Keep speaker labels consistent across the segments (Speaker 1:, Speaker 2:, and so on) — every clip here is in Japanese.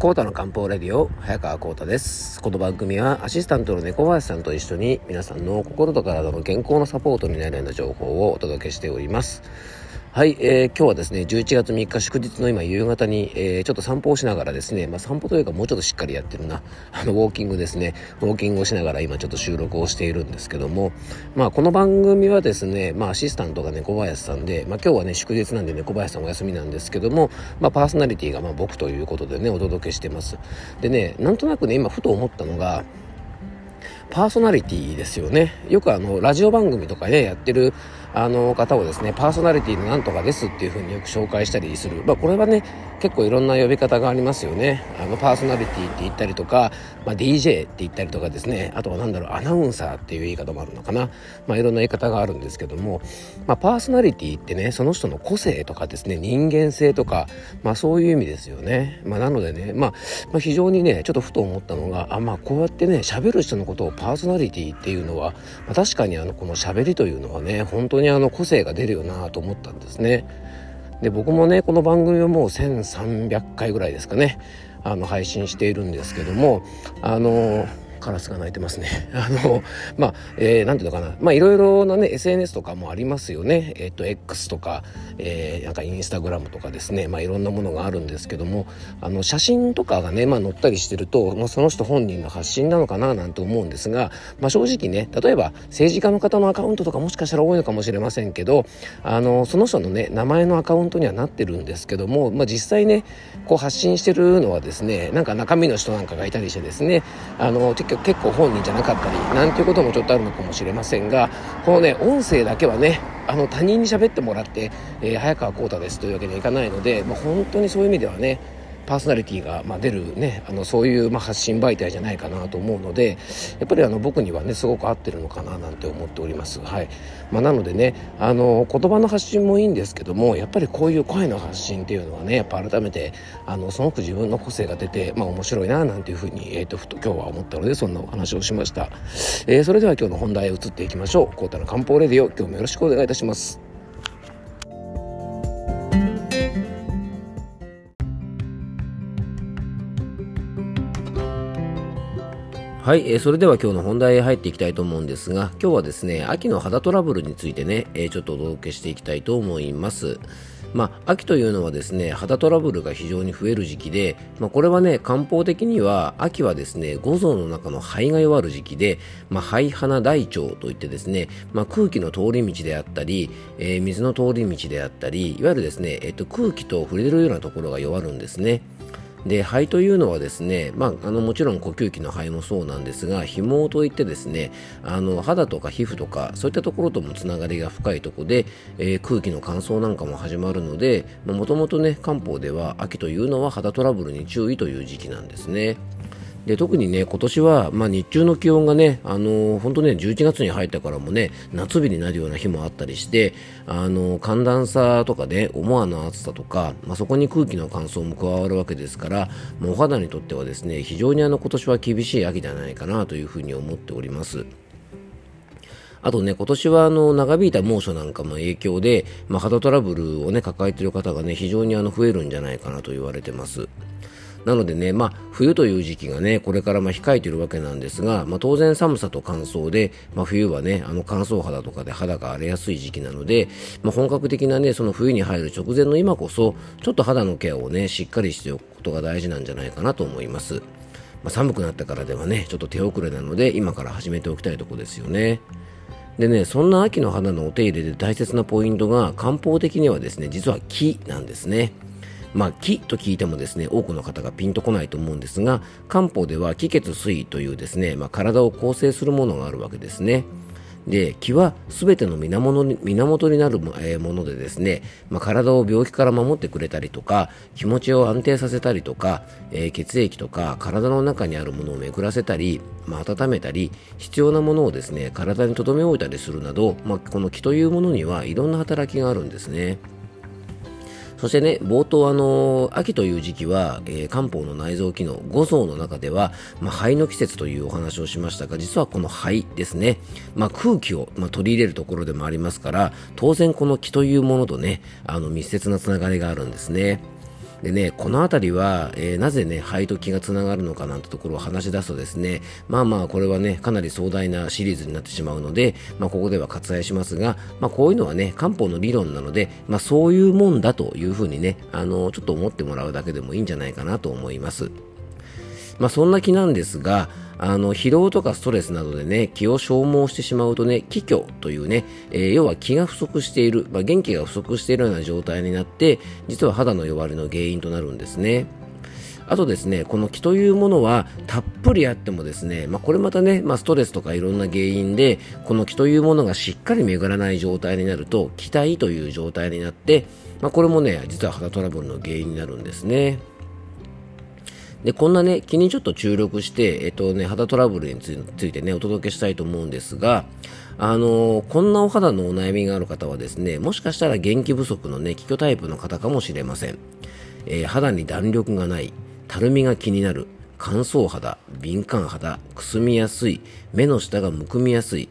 Speaker 1: コータの漢方レディオ早川コータです。この番組はアシスタントの猫林さんと一緒に皆さんの心と体の健康のサポートになるような情報をお届けしております。はい、えー、今日はですね、11月3日祝日の今夕方に、えー、ちょっと散歩をしながらですね、まあ、散歩というかもうちょっとしっかりやってるな、あの、ウォーキングですね、ウォーキングをしながら今ちょっと収録をしているんですけども、まあ、この番組はですね、まあ、アシスタントが猫林さんで、まあ、今日はね、祝日なんで猫林さんお休みなんですけども、まあ、パーソナリティがまあ僕ということでね、お届けしてます。でね、なんとなくね、今ふと思ったのが、パーソナリティですよね。よくあの、ラジオ番組とかね、やってる、あの方をですね、パーソナリティのなんとかですっていう風によく紹介したりする。まあ、これはね、結構いろんな呼び方がありますよね。あの、パーソナリティって言ったりとか、まあ、DJ って言ったりとかですね、あとはなんだろう、アナウンサーっていう言い方もあるのかな。まあ、いろんな言い方があるんですけども、まあ、パーソナリティってね、その人の個性とかですね、人間性とか、まあ、そういう意味ですよね。まあ、なのでね、まあ、まあ、非常にね、ちょっとふと思ったのが、あ、まあ、こうやってね、喋る人のことをパーソナリティっていうのは、まあ、確かにあの、この喋りというのはね、本当にあの、個性が出るよなと思ったんですね。で僕もねこの番組はもう1300回ぐらいですかねあの配信しているんですけどもあのカラスが鳴いてますね。あの、まあ、えー、なんていうのかな。まあ、いろいろなね、SNS とかもありますよね。えっ、ー、と、X とか、えー、なんかインスタグラムとかですね。まあ、いろんなものがあるんですけども、あの、写真とかがね、まあ、載ったりしてると、まあ、その人本人の発信なのかな、なんて思うんですが、まあ、正直ね、例えば、政治家の方のアカウントとかもしかしたら多いのかもしれませんけど、あの、その人のね、名前のアカウントにはなってるんですけども、まあ、実際ね、こう発信してるのはですね、なんか中身の人なんかがいたりしてですね、あの、結構本人じゃなかったりなんていうこともちょっとあるのかもしれませんがこのね音声だけはねあの他人に喋ってもらって、えー、早川浩太ですというわけにはいかないので、まあ、本当にそういう意味ではねパーソナリティがま出るねあのそういうま発信媒体じゃないかなと思うのでやっぱりあの僕にはねすごく合ってるのかななんて思っております。はい。まあ、なのでねあの言葉の発信もいいんですけどもやっぱりこういう声の発信っていうのはねやっぱ改めてあのすごく自分の個性が出て、まあ、面白いななんていうふうに、えーと、ふと今日は思ったのでそんなお話をしました、えー、それでは今日の本題へ移っていきましょう。コータの漢方レディオ今日もよろしくお願いいたします。はい、えー、それでは今日の本題へ入っていきたいと思うんですが、今日はですね、秋の肌トラブルについてね、えー、ちょっとお届けしていきたいと思います。まあ、秋というのはですね、肌トラブルが非常に増える時期で、まあ、これはね、漢方的には、秋はですね、五臓の中の肺が弱る時期で、まあ、肺鼻大腸といってですね、まあ、空気の通り道であったり、えー、水の通り道であったり、いわゆるですね、えっ、と、空気と触れるようなところが弱るんですね。で肺というのはですね、まあ、あのもちろん呼吸器の肺もそうなんですが紐といってですねあの肌とか皮膚とかそういったところともつながりが深いところで、えー、空気の乾燥なんかも始まるのでもともとね漢方では秋というのは肌トラブルに注意という時期なんですね。で特にね今年は、まあ、日中の気温がね、あの本当ね11月に入ったからもね夏日になるような日もあったりして、あの寒暖差とかね思わぬ暑さとか、まあ、そこに空気の乾燥も加わるわけですから、まあ、お肌にとってはですね非常にあの今年は厳しい秋じゃないかなというふうに思っております。あとね、今年はあの長引いた猛暑なんかも影響で、まあ、肌トラブルをね抱えている方がね非常にあの増えるんじゃないかなと言われてます。なのでね、まあ、冬という時期がね、これからまあ控えているわけなんですが、まあ、当然寒さと乾燥で、まあ、冬はね、あの乾燥肌とかで肌が荒れやすい時期なので、まあ、本格的なね、その冬に入る直前の今こそ、ちょっと肌のケアをね、しっかりしておくことが大事なんじゃないかなと思います。まあ、寒くなったからではね、ちょっと手遅れなので、今から始めておきたいところですよね。でね、そんな秋の花のお手入れで大切なポイントが漢方的にはですね、実は木なんですね。まあ、気と聞いてもですね、多くの方がピンとこないと思うんですが、漢方では気血水というですね、まあ、体を構成するものがあるわけですね。で気は全ての源に源になるものでですね、まあ、体を病気から守ってくれたりとか気持ちを安定させたりとか、えー、血液とか体の中にあるものを巡らせたり、まあ、温めたり必要なものをですね体に留め置いたりするなど、まあ、この気というものにはいろんな働きがあるんですね。そしてね、冒頭あの、秋という時期は、えー、漢方の内臓機能、五臓の中では、まあ、肺の季節というお話をしましたが、実はこの肺ですね、まあ、空気を、まあ、取り入れるところでもありますから、当然この気というものとね、あの密接なつながりがあるんですね。でね、この辺りは、えー、なぜね、肺と気がつながるのかなんてところを話し出すとですね、まあまあ、これはね、かなり壮大なシリーズになってしまうので、まあ、ここでは割愛しますが、まあ、こういうのはね、漢方の理論なので、まあ、そういうもんだというふうにね、あの、ちょっと思ってもらうだけでもいいんじゃないかなと思います。まあ、そんな気なんですが、あの疲労とかストレスなどでね気を消耗してしまうとね気虚というね、えー、要は気が不足している、まあ、元気が不足しているような状態になって実は肌の弱りの原因となるんですね。あとですね、この気というものはたっぷりあってもですね、まあ、これまたね、まあ、ストレスとかいろんな原因で、この気というものがしっかり巡らない状態になると、気体という状態になって、まあ、これもね、実は肌トラブルの原因になるんですね。で、こんなね、気にちょっと注力して、えっとね、肌トラブルについてね、お届けしたいと思うんですが、あのー、こんなお肌のお悩みがある方はですね、もしかしたら元気不足のね、気虚タイプの方かもしれません。えー、肌に弾力がない、たるみが気になる、乾燥肌、敏感肌、くすみやすい、目の下がむくみやすい、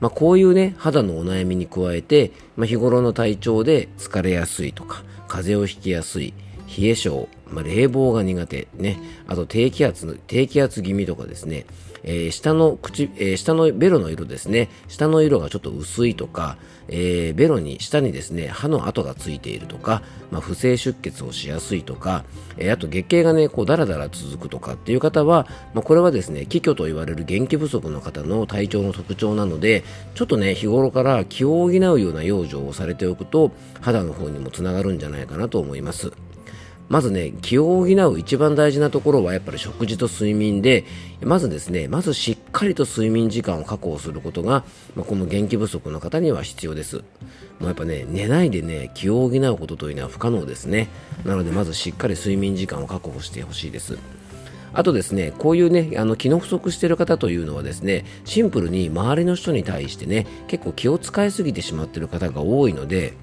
Speaker 1: まあ、こういうね、肌のお悩みに加えて、まあ、日頃の体調で疲れやすいとか、風邪をひきやすい、冷え性、まあ、冷房が苦手、ね、あと低気圧、低気圧気味とかですね、えー、下の口、えー、下のベロの色ですね、下の色がちょっと薄いとか、えー、ベロに、下にですね、歯の跡がついているとか、まあ、不正出血をしやすいとか、えあと月経がね、こうダラダラ続くとかっていう方は、まあ、これはですね、気虚と言われる元気不足の方の体調の特徴なので、ちょっとね、日頃から気を補うような養生をされておくと、肌の方にもつながるんじゃないかなと思います。まずね、気を補う一番大事なところはやっぱり食事と睡眠で、まずですね、まずしっかりと睡眠時間を確保することが、まあ、この元気不足の方には必要です。もうやっぱね、寝ないでね、気を補うことというのは不可能ですね。なのでまずしっかり睡眠時間を確保してほしいです。あとですね、こういうね、あの気の不足している方というのはですね、シンプルに周りの人に対してね、結構気を使いすぎてしまっている方が多いので、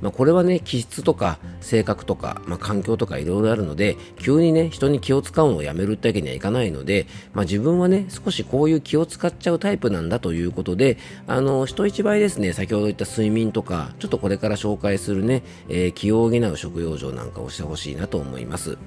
Speaker 1: まあ、これはね気質とか性格とか、まあ、環境とかいろいろあるので急にね人に気を使うのをやめるってわけにはいかないので、まあ、自分はね少しこういう気を使っちゃうタイプなんだということであの人一倍ですね先ほど言った睡眠とかちょっとこれから紹介するね、えー、気を補う食用場なんかをしてほしいなと思います。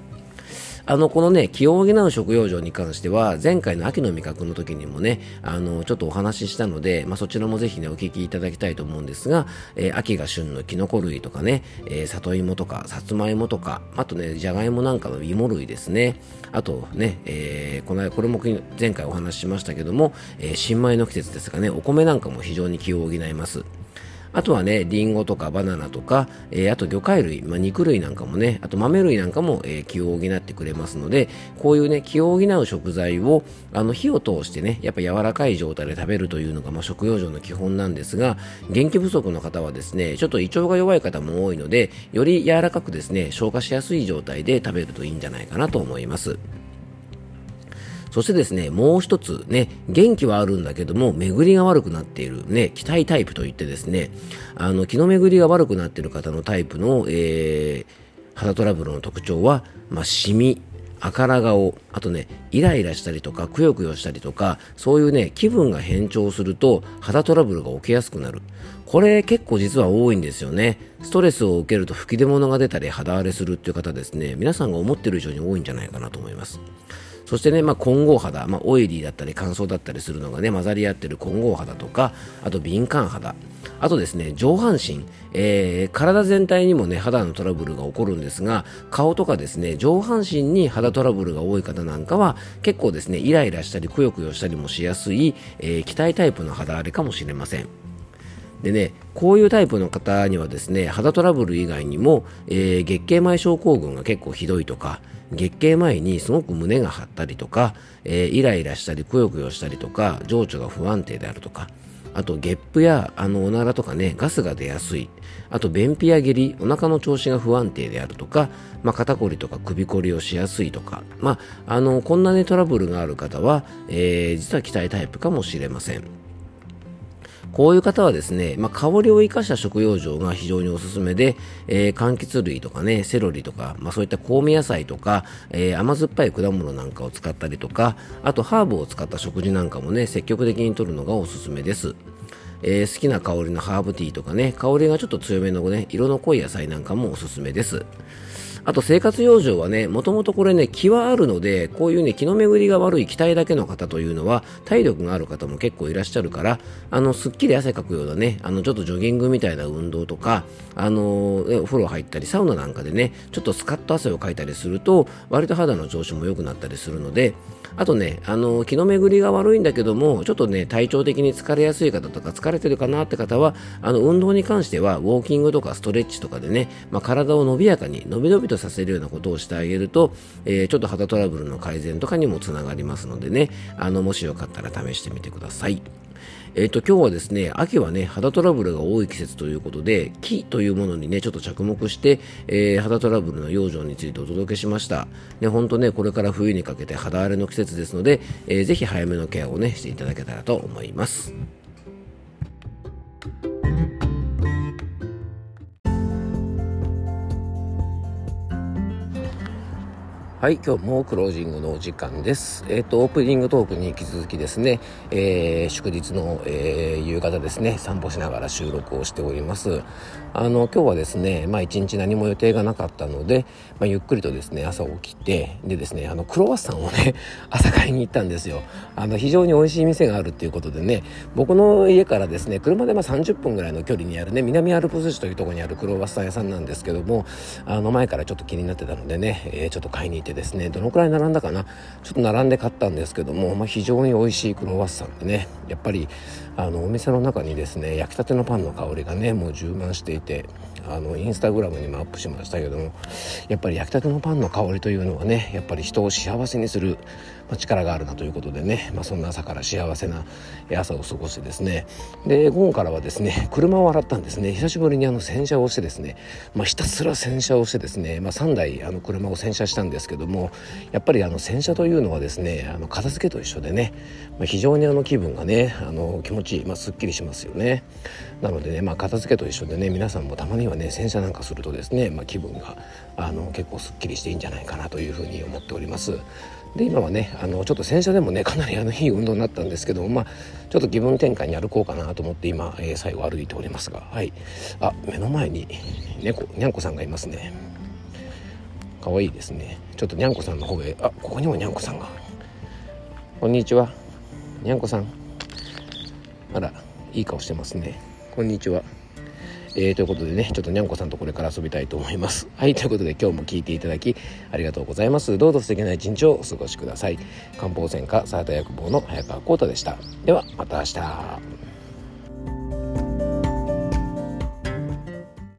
Speaker 1: あの、このね、気を補う食用場に関しては、前回の秋の味覚の時にもね、あの、ちょっとお話ししたので、まあ、そちらもぜひね、お聞きいただきたいと思うんですが、えー、秋が旬のキノコ類とかね、えー、里芋とか、さつまいもとか、あとね、じゃがいもなんかの芋類ですね。あとね、えー、この間これも前回お話ししましたけども、えー、新米の季節ですがね、お米なんかも非常に気を補います。あとはね、リンゴとかバナナとか、えー、あと魚介類、まあ、肉類なんかもね、あと豆類なんかも、えー、気を補ってくれますので、こういうね、気を補う食材を、あの、火を通してね、やっぱ柔らかい状態で食べるというのが、まあ、食用上の基本なんですが、元気不足の方はですね、ちょっと胃腸が弱い方も多いので、より柔らかくですね、消化しやすい状態で食べるといいんじゃないかなと思います。そしてですね、もう一つね、元気はあるんだけども、巡りが悪くなっているね、気体タイプといってですね、あの、気の巡りが悪くなっている方のタイプの、えー、肌トラブルの特徴は、まあ、シミ、赤ら顔、あとね、イライラしたりとか、くよくよしたりとか、そういうね、気分が変調すると、肌トラブルが起きやすくなる。これ結構実は多いんですよね。ストレスを受けると吹き出物が出たり肌荒れするっていう方ですね、皆さんが思ってる以上に多いんじゃないかなと思います。そしてね、まあ、混合肌、まあ、オイリーだったり乾燥だったりするのがね、混ざり合ってる混合肌とか、あと敏感肌、あとですね、上半身、えー、体全体にもね、肌のトラブルが起こるんですが、顔とかですね、上半身に肌トラブルが多い方なんかは、結構ですね、イライラしたり、くよくよしたりもしやすい、えー、気体タイプの肌荒れかもしれません。でね、こういうタイプの方にはですね、肌トラブル以外にも、えー、月経前症候群が結構ひどいとか、月経前にすごく胸が張ったりとか、えー、イライラしたりくよくよしたりとか情緒が不安定であるとかあとゲップやあのおならとかねガスが出やすいあと便秘や下痢お腹の調子が不安定であるとか、まあ、肩こりとか首こりをしやすいとか、まあ、あのこんなねトラブルがある方は、えー、実は気体タイプかもしれません。こういう方はですね、まあ、香りを生かした食用場が非常におすすめで、えー、柑橘類とかね、セロリとか、まあ、そういった香味野菜とか、えー、甘酸っぱい果物なんかを使ったりとか、あとハーブを使った食事なんかもね、積極的に摂るのがおすすめです。えー、好きな香りのハーブティーとかね、香りがちょっと強めのね、色の濃い野菜なんかもおすすめです。あと生活養生はね、もともとこれね、気はあるので、こういうね、気の巡りが悪い気体だけの方というのは、体力がある方も結構いらっしゃるから、あの、すっきり汗かくようなね、あの、ちょっとジョギングみたいな運動とか、あの、お風呂入ったり、サウナなんかでね、ちょっとスカッと汗をかいたりすると、割と肌の調子も良くなったりするので、あとね、あの、気の巡りが悪いんだけども、ちょっとね、体調的に疲れやすい方とか、疲れてるかなって方は、あの、運動に関しては、ウォーキングとかストレッチとかでね、まあ、体を伸びやかに、伸び伸びとさせるようなことをしてあげると、えー、ちょっと肌トラブルの改善とかにもつながりますのでね、あの、もしよかったら試してみてください。えっ、ー、と、今日はですね、秋はね、肌トラブルが多い季節ということで、木というものにね、ちょっと着目して、えー、肌トラブルの養生についてお届けしました。ね、ほんとね、これから冬にかけて肌荒れの季節ですので、えー、ぜひ早めのケアをね、していただけたらと思います。はい、今日もクロージングのお時間です。えっ、ー、と、オープニングトークに引き続きですね、えー、祝日の、えー、夕方ですね、散歩しながら収録をしております。あの、今日はですね、まあ一日何も予定がなかったので、まあ、ゆっくりとですね、朝起きて、でですね、あの、クロワッサンをね、朝買いに行ったんですよ。あの、非常に美味しい店があるっていうことでね、僕の家からですね、車でまあ30分ぐらいの距離にあるね、南アルプス市というところにあるクロワッサン屋さんなんですけども、あの、前からちょっと気になってたのでね、えー、ちょっと買いに行ってですねどのくらい並んだかな。ちょっと並んで買ったんですけども、まあ、非常に美味しいクロワッサンでねやっぱりあのお店の中にですね焼きたてのパンの香りがねもう充満していてあのインスタグラムにもアップしましたけどもやっぱり焼きたてのパンの香りというのはねやっぱり人を幸せにする、まあ、力があるなということでね、まあ、そんな朝から幸せな朝を過ごしてですね。で午後からはですね車を洗ったんですね。久しぶりにあの洗車をしてですね、まあ、ひたすら洗車をしてですね、まあ、3台あの車を洗車したんですけどもやっぱりあの洗車というのはですねあの片付けと一緒でね、まあ、非常にあの気分がねあの気持ちいい、まあ、すっきりしますよね。なのでね、まあ、片付けと一緒でね皆さんもたまにはね洗車なんかするとですね、まあ、気分があの結構すっきりしていいんじゃないかなというふうに思っております。で今はねあのちょっと洗車でもねかなりあのいい運動になったんですけどまあちょっと気分転換に歩こうかなと思って今、えー、最後歩いておりますがはい。あ目の前に猫にゃんこさんがいますね。かわいいですね。ちょっとにゃんこさんの方へあここにもにゃんこさんが。こんにちは。にゃんこさん。あらいい顔してますね。こんにちは。えー、ということでね、ちょっとにゃんこさんとこれから遊びたいと思います。はい、ということで今日も聞いていただきありがとうございます。どうぞ素敵な一日をお過ごしください。漢方専科サータ薬房の早川浩太でした。では、また明日。